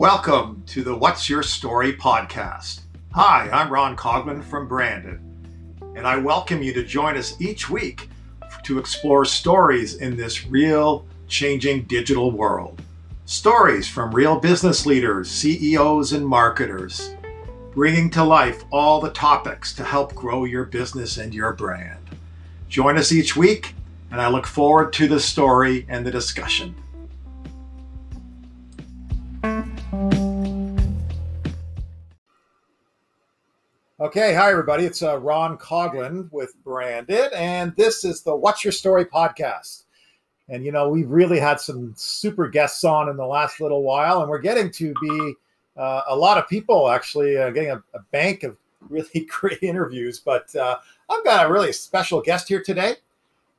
Welcome to the What's Your Story podcast. Hi, I'm Ron Coughlin from Brandon, and I welcome you to join us each week to explore stories in this real, changing digital world. Stories from real business leaders, CEOs, and marketers, bringing to life all the topics to help grow your business and your brand. Join us each week, and I look forward to the story and the discussion. Okay, hi everybody. It's uh, Ron Coglin with Branded, and this is the What's Your Story podcast. And you know, we've really had some super guests on in the last little while, and we're getting to be uh, a lot of people actually uh, getting a, a, bank of really great interviews. But uh, I've got a really special guest here today.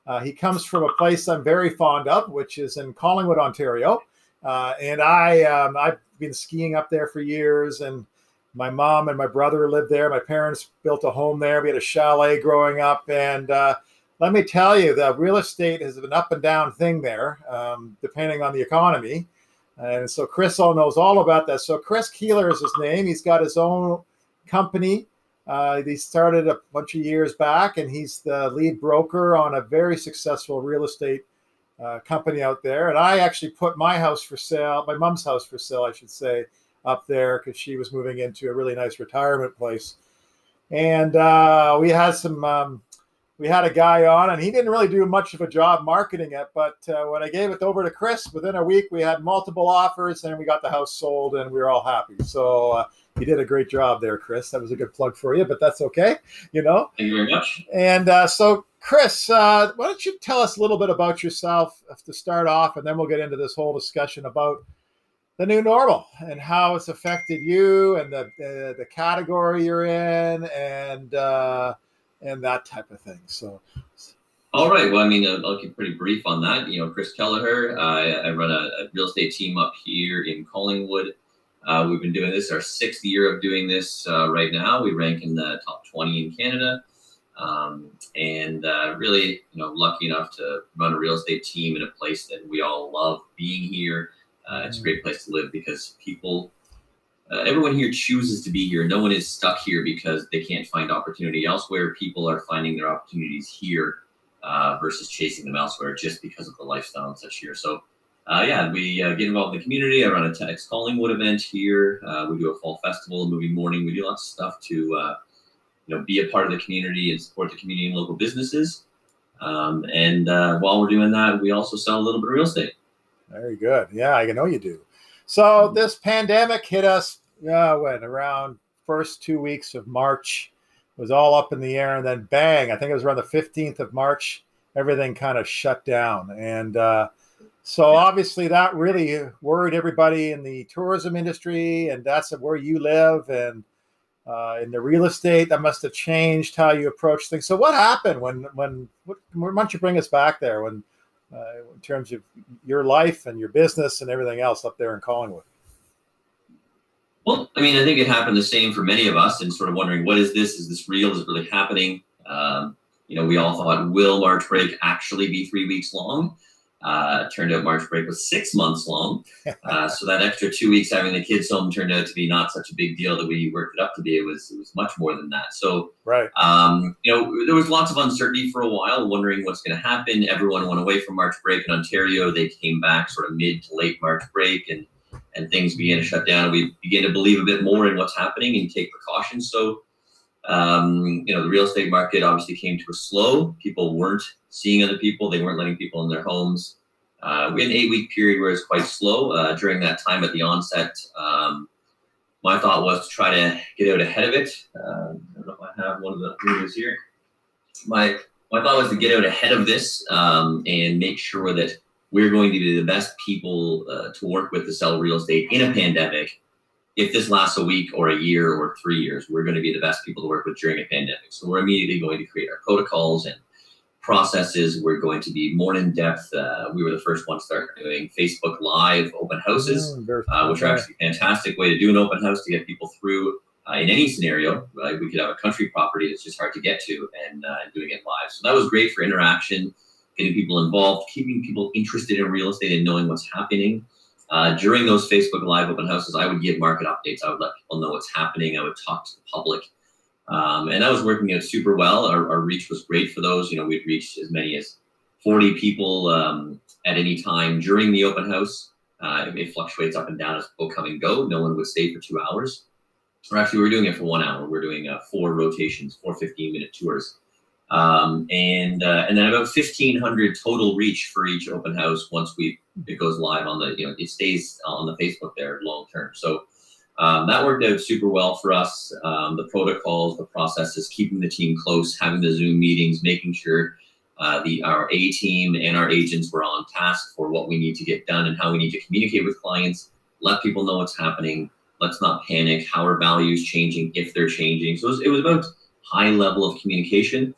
Uh, he comes from a place I'm very fond of, which is in Collingwood, Ontario. Uh, and I, um, I've been skiing up there for years, and my mom and my brother lived there. My parents built a home there. We had a chalet growing up. And uh, let me tell you, the real estate has an up and down thing there, um, depending on the economy. And so Chris all knows all about that. So Chris Keeler is his name. He's got his own company. Uh, he started a bunch of years back, and he's the lead broker on a very successful real estate uh, company out there. And I actually put my house for sale, my mom's house for sale, I should say, up there because she was moving into a really nice retirement place. And uh, we had some, um, we had a guy on, and he didn't really do much of a job marketing it. But uh, when I gave it over to Chris, within a week we had multiple offers, and we got the house sold, and we were all happy. So uh, you did a great job there, Chris. That was a good plug for you, but that's okay, you know. Thank you very much. And uh, so, Chris, uh, why don't you tell us a little bit about yourself to start off, and then we'll get into this whole discussion about the new normal and how it's affected you and the the, the category you're in and uh, and that type of thing. So. All right. Well, I mean, I'll keep pretty brief on that. You know, Chris Kelleher. I, I run a, a, real estate team up here in Collingwood. Uh, we've been doing this our sixth year of doing this uh, right now. We rank in the top 20 in Canada. Um, and uh, really, you know, lucky enough to run a real estate team in a place that we all love being here. Uh, it's a great place to live because people, uh, everyone here chooses to be here. No one is stuck here because they can't find opportunity elsewhere. People are finding their opportunities here uh, versus chasing them elsewhere just because of the lifestyle and such here. So, uh, yeah, we uh, get involved in the community. I run a TEDx Collingwood event here. Uh, we do a fall festival, a movie morning. We do lots of stuff to, you know, be a part of the community and support the community and local businesses. Um, and while we're doing that, we also sell a little bit of real estate. Very good. Yeah, I know you do. So this pandemic hit us uh, when around first two weeks of March it was all up in the air, and then bang! I think it was around the fifteenth of March. Everything kind of shut down, and uh, so obviously that really worried everybody in the tourism industry, and that's where you live, and uh, in the real estate that must have changed how you approach things. So what happened when when what, why don't you bring us back there when in terms of your life and your business and everything else up there in Collingwood? Well, I mean, I think it happened the same for many of us, and sort of wondering, what is this? Is this real? Is it really happening? Um, you know, we all thought, will March break actually be three weeks long? Uh, turned out March break was six months long. Uh, so that extra two weeks having the kids home turned out to be not such a big deal that we worked it up to be. It was it was much more than that. So right, um, you know, there was lots of uncertainty for a while, wondering what's going to happen. Everyone went away from March break in Ontario. They came back sort of mid to late March break, and and things began to shut down. We began to believe a bit more in what's happening and take precautions. So um, you know, the real estate market obviously came to a slow. People weren't seeing other people. They weren't letting people in their homes. Uh, we had an eight week period where it was quite slow. Uh, during that time at the onset, um, my thought was to try to get out ahead of it. Uh, I don't know if I have one of the videos here. My my thought was to get out ahead of this um, and make sure that we're going to be the best people uh, to work with to sell real estate in a pandemic. If this lasts a week or a year or three years, we're going to be the best people to work with during a pandemic. So we're immediately going to create our protocols and processes We're going to be more in depth. Uh, we were the first ones to start doing Facebook Live open houses, mm, uh, which are actually a fantastic way to do an open house to get people through uh, in any scenario. Right? We could have a country property that's just hard to get to and uh, doing it live. So that was great for interaction, getting people involved, keeping people interested in real estate and knowing what's happening. Uh, during those Facebook Live open houses, I would give market updates. I would let people know what's happening. I would talk to the public. Um, and that was working out super well. Our, our, reach was great for those. You know, we'd reach as many as 40 people um, at any time during the open house. Uh, it, fluctuates up and down as people come and go. No one would stay for two hours. Or actually, we are doing it for one hour. We're doing uh, four rotations, four 15 minute tours. Um, and uh, and then about 1,500 total reach for each open house once we it goes live on the you know it stays on the Facebook there long term. So um, that worked out super well for us. Um, the protocols, the processes, keeping the team close, having the Zoom meetings, making sure uh, the our A team and our agents were on task for what we need to get done and how we need to communicate with clients. Let people know what's happening. Let's not panic. How are values changing if they're changing? So it was, it was about high level of communication,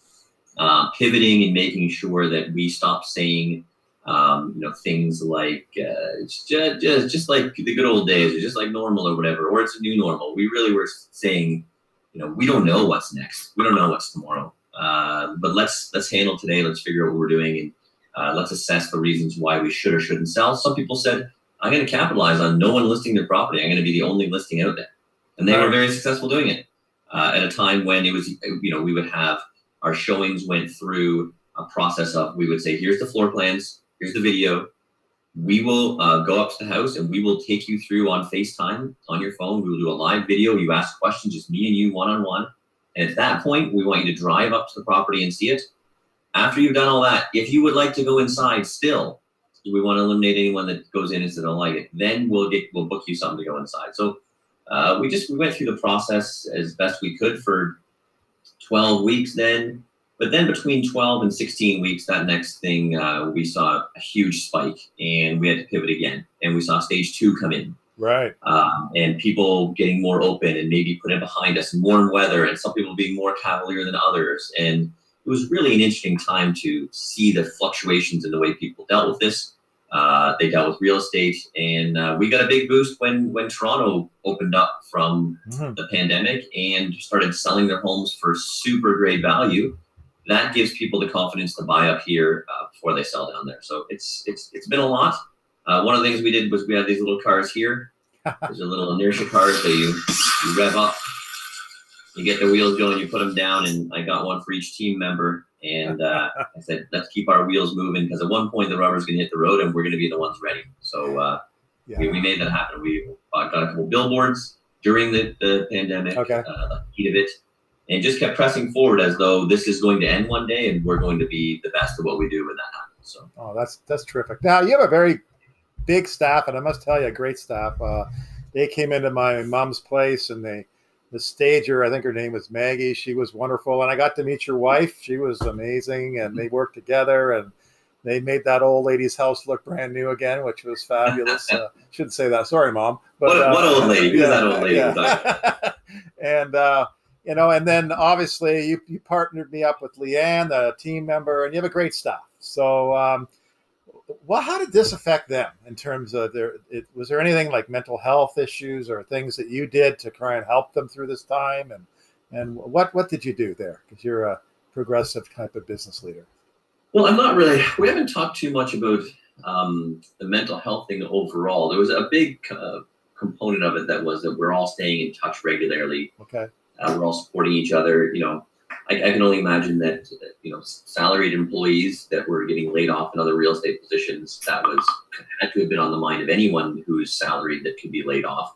uh, pivoting and making sure that we stop saying um, you know, things like uh, just, just, just like the good old days, or just like normal or whatever, or it's a new normal. We really were saying, you know, we don't know what's next. We don't know what's tomorrow. Uh, but let's let's handle today. Let's figure out what we're doing, and uh, let's assess the reasons why we should or shouldn't sell. Some people said, "I'm going to capitalize on no one listing their property. I'm going to be the only listing out there," and they were very successful doing it uh, at a time when it was, you know, we would have our showings went through a process of we would say, "Here's the floor plans." here's the video. We will uh, go up to the house and we will take you through on FaceTime on your phone. We will do a live video. You ask questions, just me and you one on one. And at that point, we want you to drive up to the property and see it. After you've done all that, if you would like to go inside still, we want to eliminate anyone that goes in and don't like it. Then we'll get we'll book you something to go inside. So uh, we just we went through the process as best we could for 12 weeks. Then but then between 12 and 16 weeks, that next thing, uh, we saw a huge spike and we had to pivot again. And we saw stage two come in. Right. Um, and people getting more open and maybe putting behind us warm weather and some people being more cavalier than others. And it was really an interesting time to see the fluctuations in the way people dealt with this. Uh, they dealt with real estate, and uh, we got a big boost when when Toronto opened up from mm-hmm. the pandemic and started selling their homes for super great value that gives people the confidence to buy up here uh, before they sell down there. So it's it's it's been a lot. Uh, one of the things we did was we had these little cars here. There's a little inertia car, that you you rev up, you get the wheels going, you put them down, and I got one for each team member. And uh, I said, let's keep our wheels moving because at one point the rubber's going to hit the road, and we're going to be the ones ready. So uh, yeah. we, we, made that happen. We got a couple billboards during the, the pandemic, okay. Uh, the heat of it and just kept pressing forward as though this is going to end one day and we're going to be the best of what we do when that happens. So, oh, that's that's terrific. Now you have a very big staff, and I must tell you, a great staff. Uh, they came into my mom's place, and they the stager, I think her name was Maggie. She was wonderful, and I got to meet your wife. She was amazing, and they worked together and. They made that old lady's house look brand new again, which was fabulous. uh, shouldn't say that. Sorry, mom. But what, uh, what old lady? Yeah, that old lady? Yeah. and uh, you know, and then obviously you, you partnered me up with Leanne, the team member, and you have a great staff. So, um, well, how did this affect them in terms of their? It, was there anything like mental health issues or things that you did to try and help them through this time? And and what what did you do there? Because you're a progressive type of business leader. Well, I'm not really. We haven't talked too much about um, the mental health thing overall. There was a big uh, component of it that was that we're all staying in touch regularly. Okay. Uh, we're all supporting each other. You know, I, I, can only imagine that you know salaried employees that were getting laid off in other real estate positions. That was had to have been on the mind of anyone who's salaried that could be laid off.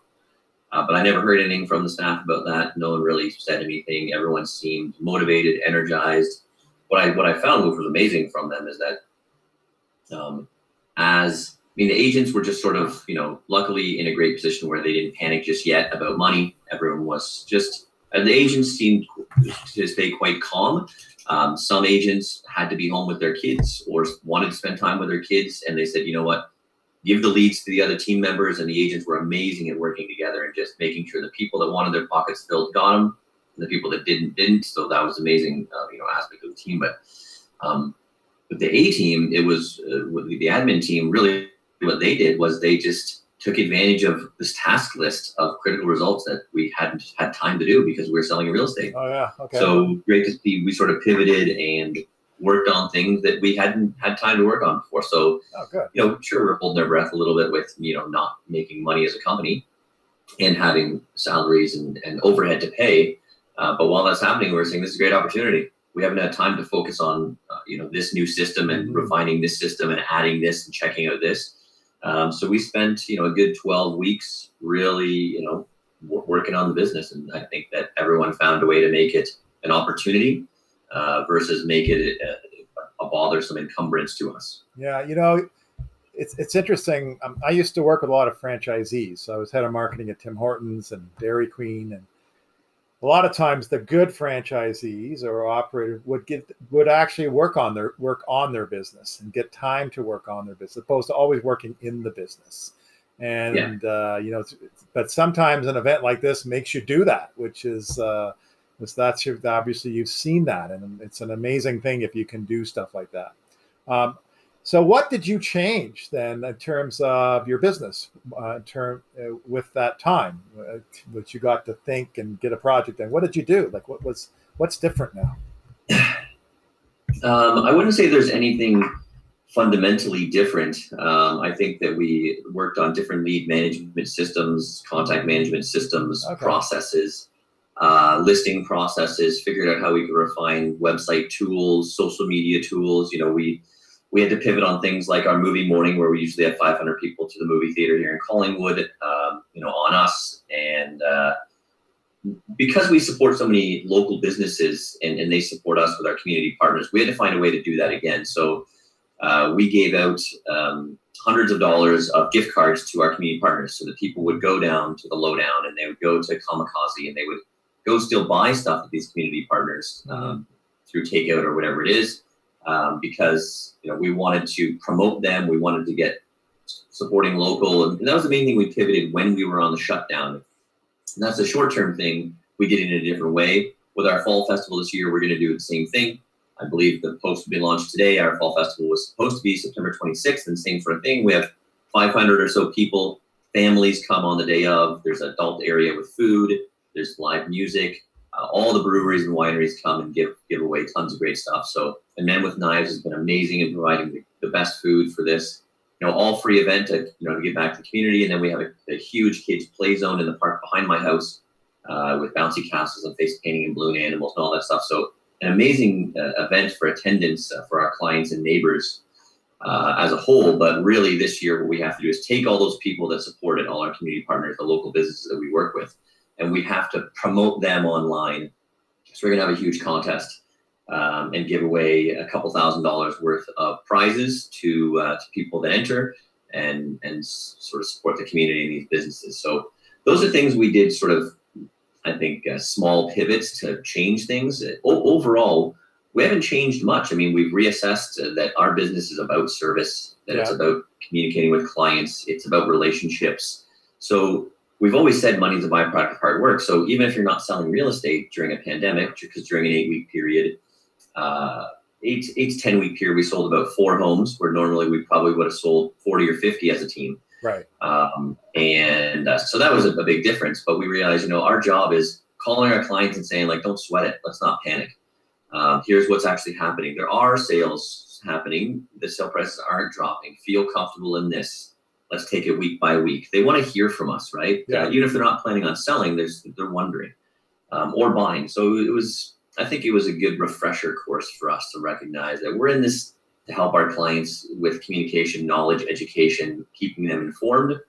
Uh, but I never heard anything from the staff about that. No one really said anything. Everyone seemed motivated, energized. What I what I found, which was amazing from them, is that um, as I mean, the agents were just sort of, you know, luckily in a great position where they didn't panic just yet about money. Everyone was just the agents seemed to stay quite calm. Um, some agents had to be home with their kids or wanted to spend time with their kids, and they said, you know what, give the leads to the other team members. And the agents were amazing at working together and just making sure the people that wanted their pockets filled got them, and the people that didn't didn't. So that was amazing, uh, you know, aspect of the team. But um, with the A team, it was uh, with the admin team. Really, what they did was they just took advantage of this task list of critical results that we hadn't had time to do because we were selling real estate. Oh yeah, okay. So great to see we sort of pivoted and worked on things that we hadn't had time to work on before. So, oh, good. you know, sure, we're holding our breath a little bit with, you know, not making money as a company and having salaries and, and overhead to pay. Uh, but while that's happening, we're saying this is a great opportunity. We haven't had time to focus on, uh, you know, this new system and Mhm. refining this system and adding this and checking out this. Um, so we spent, you know, a good 12 weeks really, you know, w- working on the business. And I think that everyone found a way to make it an opportunity uh, versus make it a, a bothersome encumbrance to us. Yeah, you know, it's it's interesting. Um, I used to work with a lot of franchisees. So I was head of marketing at Tim Hortons and Dairy Queen, and a lot of times the good franchisees or operators would get would actually work on their work on their business and get time to work on their business, opposed to always working in the business. And uh, you know, but sometimes an event like this makes you do that, which is. Uh, that's your, obviously you've seen that, and it's an amazing thing if you can do stuff like that. Um, so, what did you change then in terms of your business, uh, in term uh, with that time, uh, that you got to think and get a project? And what did you do? Like, what was what's different now? Um, I wouldn't say there's anything fundamentally different. Um, I think that we worked on different lead management systems, contact management systems, Okay. processes, uh, listing processes. Figured out how we could refine website tools, social media tools. You know, we we had to pivot on things like our movie morning, where we usually have 500 people to the movie theater here in Collingwood. Um, you know, on us and. Uh, because we support so many local businesses and, and they support us with our community partners, we had to find a way to do that again. So uh, we gave out um, hundreds of dollars of gift cards to our community partners so that people would go down to the lowdown and they would go to Kamikaze and they would go still buy stuff at these community partners um, through takeout or whatever it is um, because you know we wanted to promote them we wanted to get supporting local and that was the main thing we pivoted when we were on the shutdown and that's a short-term thing we did it in a different way with our fall festival this year we're going to do the same thing I believe the post will be launched today. Our fall festival was supposed to be September 26th, and same sort of thing. We have 500 or so people, families come on the day of. There's an adult area with food. There's live music. Uh, all the breweries and wineries come and give give away tons of great stuff. So, and Men with Knives has been amazing in providing the, the best food for this. You know, all free event to you know to give back to the community. And then we have a, a huge kids play zone in the park behind my house uh, with bouncy castles and face painting and balloon animals and all that stuff. So an amazing uh, event for attendance uh, for our clients and neighbors uh, as a whole. But really, this year, what we have to do is take all those people that supported all our community partners, the local businesses that we work with, and we have to promote them online. So we're going to have a huge contest um, and give away a couple thousand dollars worth of prizes to uh, to people that enter and and sort of support the community and these businesses. So those are things we did sort of I think uh, small pivots to change things. O- overall, we haven't changed much. I mean, we've reassessed uh, that our business is about service, that it's about communicating with clients, it's about relationships. So we've always said money is a byproduct of hard work. So even if you're not selling real estate during a pandemic, because during an eight week period, uh, eight, eight to 10 week period, we sold about four homes where normally we probably would have sold 40 or 50 as a team. Right. Um, and uh, so that was a, a big difference. But we realized, you know, our job is calling our clients and saying, like, don't sweat it. Let's not panic. Um, here's what's actually happening. There are sales happening. The sale prices aren't dropping. Feel comfortable in this. Let's take it week by week. They want to hear from us, right? Yeah. Uh, even if they're not planning on selling, there's they're wondering um, or buying. So it was. I think it was a good refresher course for us to recognize that we're in this to help our clients with communication, knowledge, education, keeping them informed,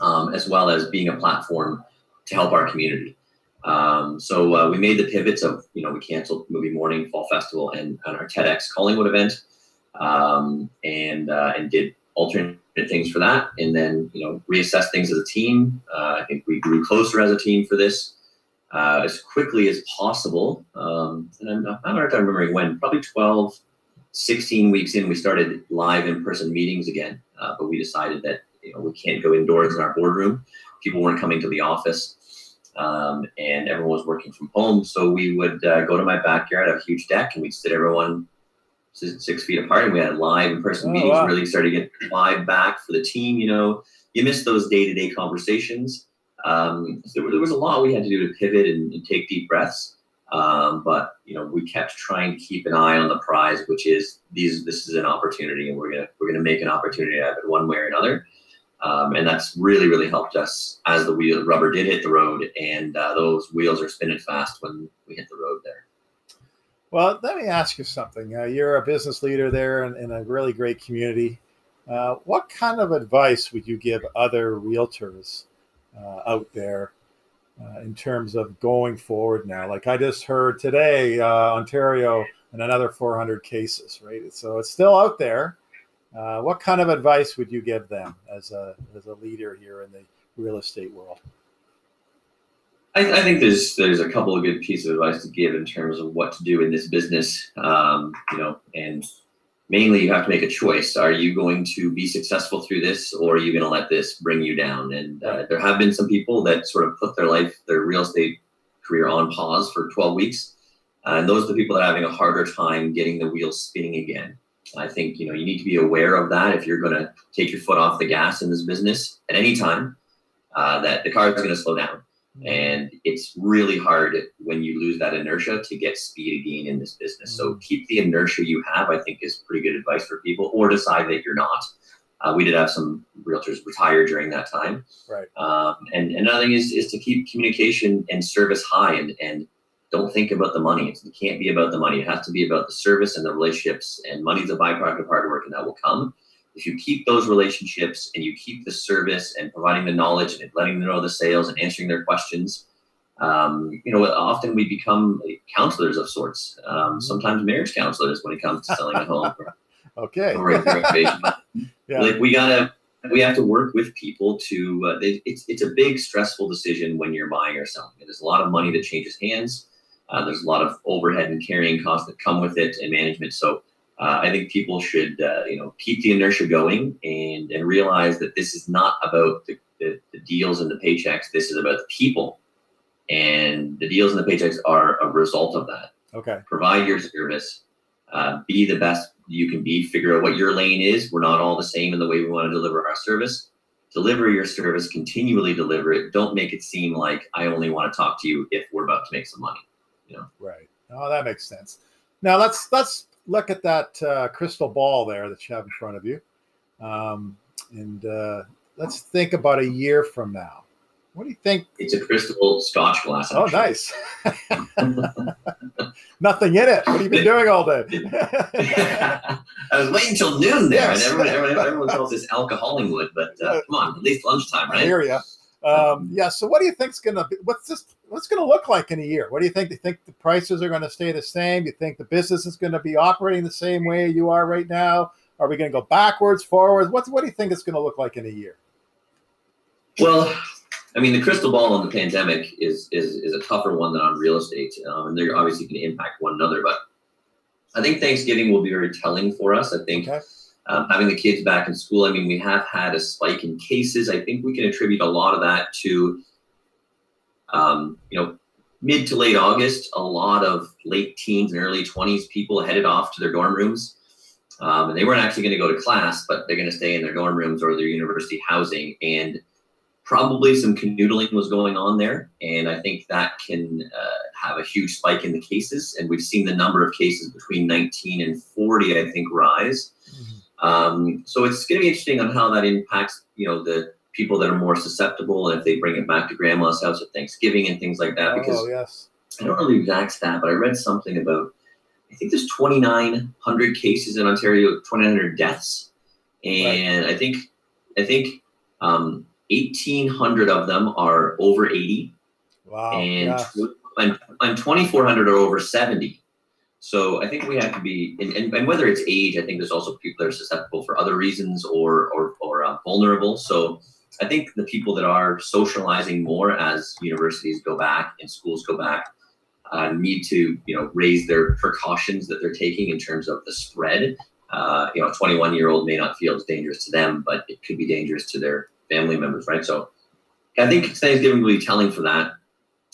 um, as well as being a platform to help our community. Um, so uh, we made the pivots of, you know, we canceled Movie Morning Fall Festival and, and our TEDx Collingwood event, um, and uh, and did alternate things for that, and then you know reassess things as a team. Uh, I think we grew closer as a team for this uh, as quickly as possible. Um, and I'm, not, I'm not remembering when, probably 12, 16 weeks in, we started live in-person meetings again. Uh, but we decided that you know we can't go indoors in our boardroom. People weren't coming to the office, um, and everyone was working from home. So we would uh, go to my backyard, have a huge deck, and we'd sit everyone six, feet apart, and we had live in-person Oh, meetings. wow. Really started to get live back for the team. You know, you miss those day-to-day conversations. Um, so there, there was a lot we had to do to pivot and, and take deep breaths. Um, but you know, we kept trying to keep an eye on the prize, which is these. This is an opportunity, and we're gonna we're gonna make an opportunity out of it one way or another. Um, and that's really really helped us as the wheel rubber did hit the road, and uh, those wheels are spinning fast when we hit the road. Well, let me ask you something. Uh, you're a business leader there in, in a really great community. Uh, what kind of advice would you give other realtors uh, out there uh, in terms of going forward now? Like I just heard today, uh, Ontario and another 400 cases, right? So it's still out there. Uh, what kind of advice would you give them as a as a leader here in the real estate world? I, I, think there's there's a couple of good pieces of advice to give in terms of what to do in this business. Um, you know, and mainly you have to make a choice. Are you going to be successful through this, or are you going to let this bring you down? And uh, there have been some people that sort of put their life, their real estate career on pause for 12 weeks, uh, and those are the people that are having a harder time getting the wheels spinning again. I think you know you need to be aware of that if you're going to take your foot off the gas in this business at any time. Uh, that the car is going to slow down and it's really hard when you lose that inertia to get speed again in this business. So mm. keep the inertia you have, I think, is pretty good advice for people, or decide that you're not. Uh, we did have some realtors retire during that time. Right. Um, and, and another thing is, is to keep communication and service high and, and don't think about the money. It can't be about the money. It has to be about the service and the relationships. And money's a byproduct of hard work, and that will come if you keep those relationships and you keep the service and providing the knowledge and letting them know the sales and answering their questions, um, you know, often we become counselors of sorts. Um, mm-hmm. sometimes marriage counselors when it comes to selling a home. okay. yeah. Like we gotta, we have to work with people to. Uh, it's it's a big stressful decision when you're buying or selling. There's a lot of money that changes hands. Uh, there's a lot of overhead and carrying costs that come with it and management. So uh, I think people should, uh, you know, keep the inertia going and and realize that this is not about the, the, the, deals and the paychecks. This is about the people, and the deals and the paychecks are a result of that. Okay. Provide your service. Uh, be the best you can be. Figure out what your lane is. We're not all the same in the way we want to deliver our service. Deliver your service. Continually deliver it. Don't make it seem like I only want to talk to you if we're about to make some money. You know. Right. Oh, that makes sense. Now let's let's look at that uh, crystal ball there that you have in front of you. Um, and uh, let's think about a year from now. What do you think? It's a crystal scotch glass. Oh, nice. Nothing in it. What have you been doing all day? I was waiting until noon there, yes. and everyone, everyone, everyone calls this alcoholingwood, but uh, come on, at least lunchtime, right? I hear you. Um, yeah. So, what do you think's gonna be? What's this? What's gonna look like in a year? What do you think? Do you think the prices are going to stay the same? Do you think the business is going to be operating the same way you are right now? Are we going to go backwards, forwards? What What do you think it's going to look like in a year? Well, I mean, the crystal ball on the pandemic is is is a tougher one than on real estate, um, and they're obviously going to impact one another. But I think Thanksgiving will be very telling for us. I think. Okay um, having the kids back in school, I mean, we have had a spike in cases. I think we can attribute a lot of that to, um, you know, mid to late August, a lot of late teens and early 20s people headed off to their dorm rooms. Um, and they weren't actually going to go to class, but they're going to stay in their dorm rooms or their university housing. And probably some canoodling was going on there. And I think that can uh, have a huge spike in the cases. And we've seen the number of cases between 19 and 40, I think, rise. Mm-hmm. Um, so it's going to be interesting on how that impacts, you know, the people that are more susceptible and if they bring it back to grandma's house at Thanksgiving and things like that. Oh, because yes. I don't know the exact stat, but I read something about, I think there's 2,900 cases in Ontario, 2,900 deaths. And right. I think, I think, um, 1,800 of them are over 80. Wow. And, and, and 2,400 are over 70. So I think we have to be, and, and, and, whether it's age, I think there's also people that are susceptible for other reasons or or, or uh, vulnerable. So I think the people that are socializing more as universities go back and schools go back uh, need to you know raise their precautions that they're taking in terms of the spread. Uh, you know, a 21 year old may not feel as dangerous to them, but it could be dangerous to their family members, right? So I think Thanksgiving will be telling for that,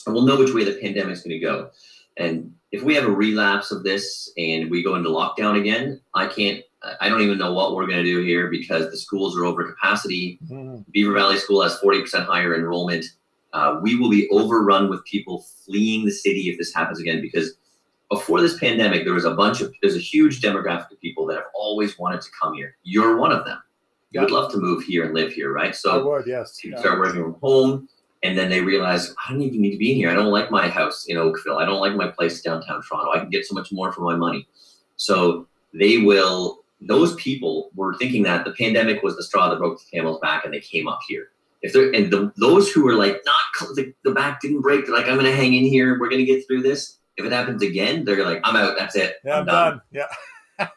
and we'll know which way the pandemic is going to go. And if we have a relapse of this and we go into lockdown again, I can't. I don't even know what we're going to do here because the schools are over capacity. Mm-hmm. Beaver Valley School has 40% higher enrollment uh, we will be overrun with people fleeing the city if this happens again because before this pandemic there was a bunch of there's a huge demographic of people that have always wanted to come here you're one of them you would love to move here and live here right I so would, yes. people Yeah. start working from home and then they realize i don't even need to be in here. I don't like my house in oakville. I don't like my place downtown toronto. I can get so much more for my money. So they will those people were thinking that the pandemic was the straw that broke the camel's back and they came up here. If they're and the, those who were like not the, the back didn't break. They're like i'm gonna hang in here we're gonna get through this. If it happens again they're like i'm out. That's it. Yeah, i'm done. Yeah.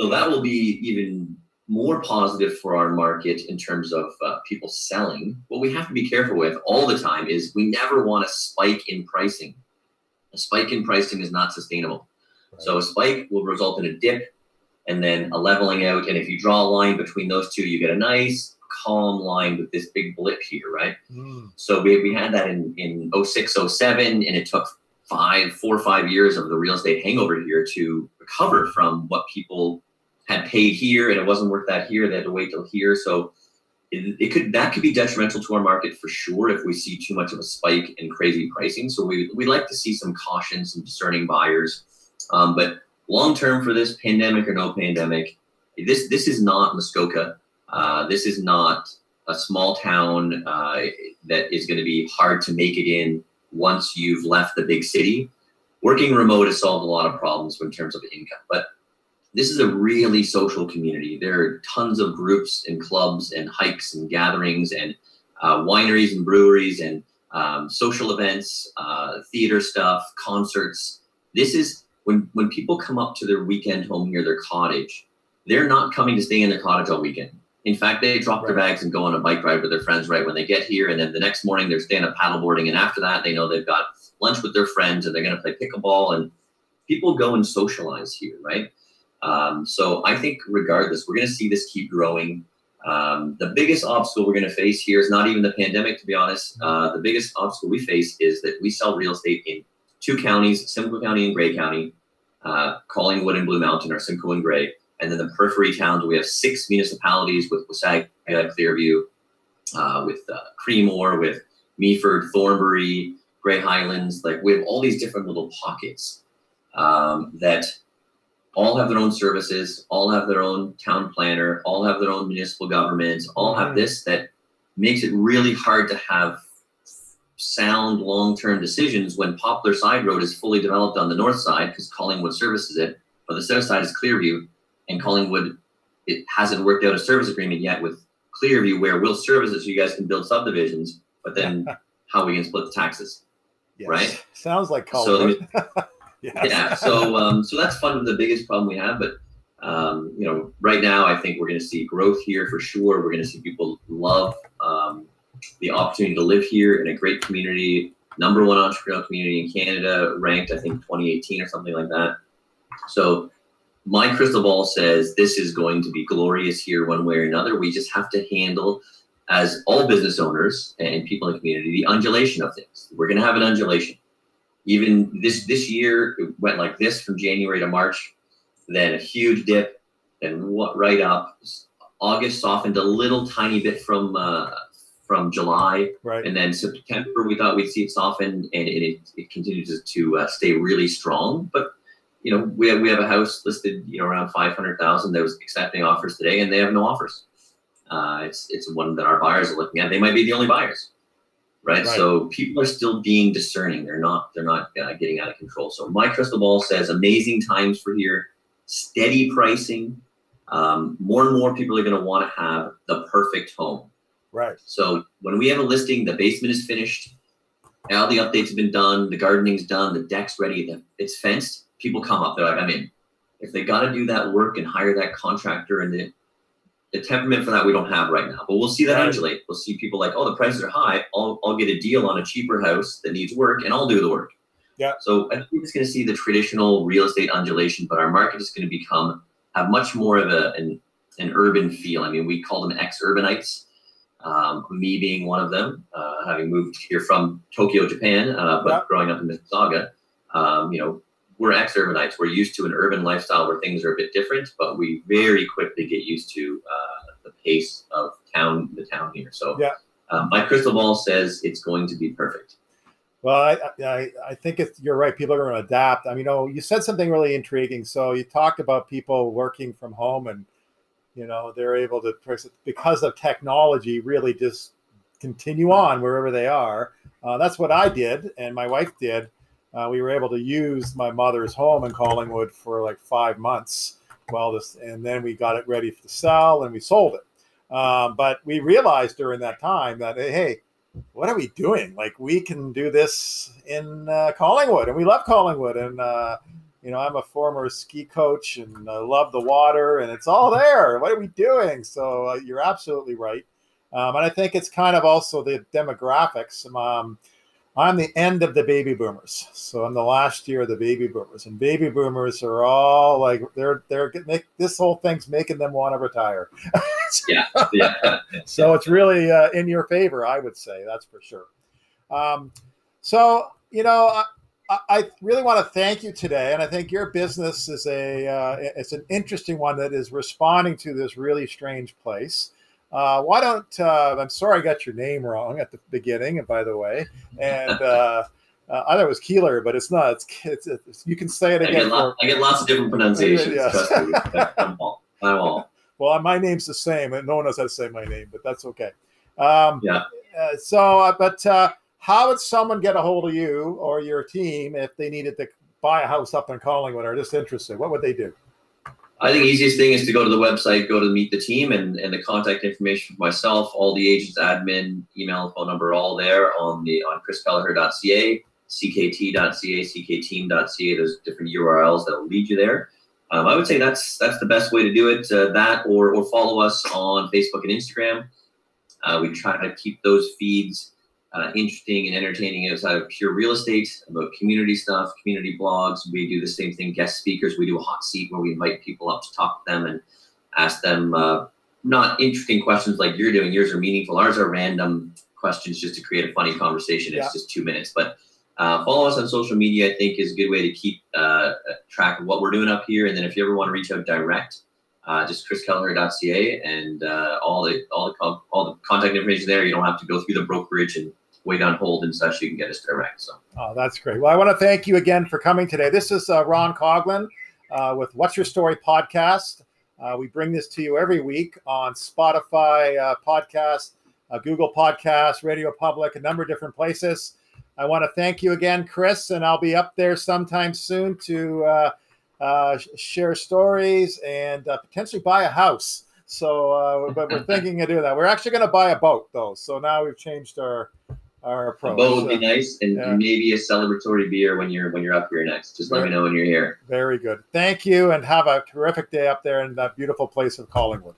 so that will be even more positive for our market in terms of uh, people selling. What we have to be careful with all the time is we never want a spike in pricing. A spike in pricing is not sustainable. So a spike will result in a dip and then a leveling out. And if you draw a line between those two, you get a nice calm line with this big blip here, right? Mm, So we, we had that in, in 06, 07, and it took five, four or five years of the real estate hangover here to recover from what people had paid here and it wasn't worth that here. They had to wait till here. So it, it could that could be detrimental to our market for sure if we see too much of a spike in crazy pricing. So we we like to see some caution, some discerning buyers. Um, but long term for this pandemic or no pandemic, this this is not Muskoka. Uh, this is not a small town uh, that is going to be hard to make it in once you've left the big city. Working remote has solved a lot of problems in terms of income, but this is a really social community. There are tons of groups and clubs and hikes and gatherings and uh, wineries and breweries and um, social events, uh, theater stuff, concerts. This is when when people come up to their weekend home here, their cottage. They're not coming to stay in their cottage all weekend. In fact, they drop their bags and go on a bike ride with their friends right when they get here, and then the next morning they're staying up paddleboarding, and after that they know they've got lunch with their friends and they're going to play pickleball, and people go and socialize here, right? Um, so I think regardless, we're going to see this keep growing. Um, the biggest obstacle we're going to face here is not even the pandemic, to be honest. Uh, the biggest obstacle we face is that we sell real estate in two counties, Simcoe County and Grey County, uh, Collingwood and Blue Mountain, or Simcoe and Grey. And then the periphery towns, we have six municipalities with Wasaga, Clearview, uh, with uh, Creemore, with Meaford, Thornbury, Grey Highlands. Like we have all these different little pockets um, that all have their own services, all have their own town planner, all have their own municipal governments, all have Mhm. this that makes it really hard to have sound long-term decisions when Poplar Side Road is fully developed on the north side because Collingwood services it, but the south side is Clearview, and Collingwood it hasn't worked out a service agreement yet with Clearview where we'll service it so you guys can build subdivisions, but then how are we gonna split the taxes? yes. Right. Sounds like So yes. yeah so um, so that's fun the biggest problem we have but um, you know right now i think we're going to see growth here for sure. We're going to see people love um, the opportunity to live here in a great community number one entrepreneurial community in canada ranked i think 2018 or something like that. So my crystal ball says this is going to be glorious here one way or another. We just have to handle as all business owners and people in the community the undulation of things. We're going to have an undulation even this this year it went like this from January to March, then a huge dip, then what right up. August softened a little tiny bit from uh, from July, Right. and then September we thought we'd see it soften, and it it, continues to, to uh, stay really strong. But you know we have we have a house listed you know around five hundred thousand that was accepting offers today, and they have no offers. Uh, it's it's one that our buyers are looking at. They might be the only buyers right? Right. So people are still being discerning. They're not. They're not uh, getting out of control. So my crystal ball says amazing times for here, steady pricing. Um, more and more people are going to want to have the perfect home. Right. So when we have a listing, the basement is finished, all the updates have been done, the gardening's done, the deck's ready, the, it's fenced. People come up, they're like, I'm in. If they got to do that work and hire that contractor, and the the temperament for that we don't have right now, but we'll see that undulate. We'll see people like, oh, the prices are high. I'll I'll get a deal on a cheaper house that needs work, and I'll do the work. Yeah. So I think it's going to see the traditional real estate undulation, but our market is going to become have much more of a an, an urban feel. I mean, we call them ex-urbanites um, me being one of them, uh, having moved here from Tokyo, Japan, uh, but Yeah. growing up in Mississauga, um, you know, we're ex-urbanites. We're used to an urban lifestyle where things are a bit different, but we very quickly get used to uh, the pace of town, the town here. So Yeah. uh, my crystal ball says it's going to be perfect. Well, I, I, I think it's, you're right. People are going to adapt. I mean, you know, you said something really intriguing. So you talked about people working from home and, you know, they're able to, because of technology, really just continue on wherever they are. Uh, that's what I did, and my wife did. Uh, we were able to use my mother's home in Collingwood for like five months. Well, this, and then we got it ready for the sale and we sold it. Um, but we realized during that time that hey, what are we doing? Like we can do this in uh, Collingwood, and we love Collingwood, and uh, you know I'm a former ski coach and I love the water, and it's all there. What are we doing? So uh, you're absolutely right, um, and I think it's kind of also the demographics. Um, I'm the end of the baby boomers, so I'm the last year of the baby boomers, and baby boomers are all like they're they're make this whole thing's making them want to retire. yeah, yeah. so it's really uh, in your favor, I would say that's for sure. Um, so you know, I, I, really want to thank you today, and I think your business is a uh, it's an interesting one that is responding to this really strange place. Uh, why don't uh, I'm sorry I got your name wrong at the beginning, and by the way, and uh, uh, I thought it was Keeler, but it's not. It's, it's, it's you can say it again. I get, lot, I get lots of different pronunciations. Yeah. I'm all. I'm all. Well, my name's the same, and no one knows how to say my name, but that's okay. Um, yeah. Uh, so, uh, but how would someone get a hold of you or your team if they needed to buy a house up in Collingwood or just interested? What would they do? I think easiest thing is to go to the website, go to meet the team, and, and the contact information for myself, all the agents, admin, email, phone number, all there on the on chriskelleher.ca, ckt.ca, ckteam.ca. There's different URLs that will lead you there. Um, I would say that's that's the best way to do it. Uh, that or or follow us on Facebook and Instagram. Uh, we try to keep those feeds uh, interesting and entertaining outside of pure real estate, about community stuff, community blogs. We do the same thing, guest speakers. We do a hot seat where we invite people up to talk to them and ask them uh, not interesting questions like you're doing. Yours are meaningful. Ours are random questions just to create a funny conversation. It's yeah. just two minutes. But uh, follow us on social media, I think, is a good way to keep uh, track of what we're doing up here. And then if you ever want to reach out direct, uh, just chriskelleher.ca and uh, all the all the all the contact information there. You don't have to go through the brokerage and wait on hold and such, you can get us direct. So, oh, that's great. Well, I want to thank you again for coming today. This is uh, Ron Coglin uh, with What's Your Story podcast. Uh, we bring this to you every week on Spotify uh, podcast, uh, Google Podcast, Radio Public, a number of different places. I want to thank you again, Chris, and I'll be up there sometime soon to uh, share stories and potentially buy a house. So, but we're thinking of doing that. We're actually going to buy a boat, though. So now we've changed our our approach. A boat would be uh, nice, and, yeah. maybe a celebratory beer when you're when you're up here next. Just let me know when you're here. Very good. Thank you, and have a terrific day up there in that beautiful place of Collingwood.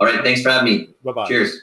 All right. Thanks for having me. Bye bye. Cheers.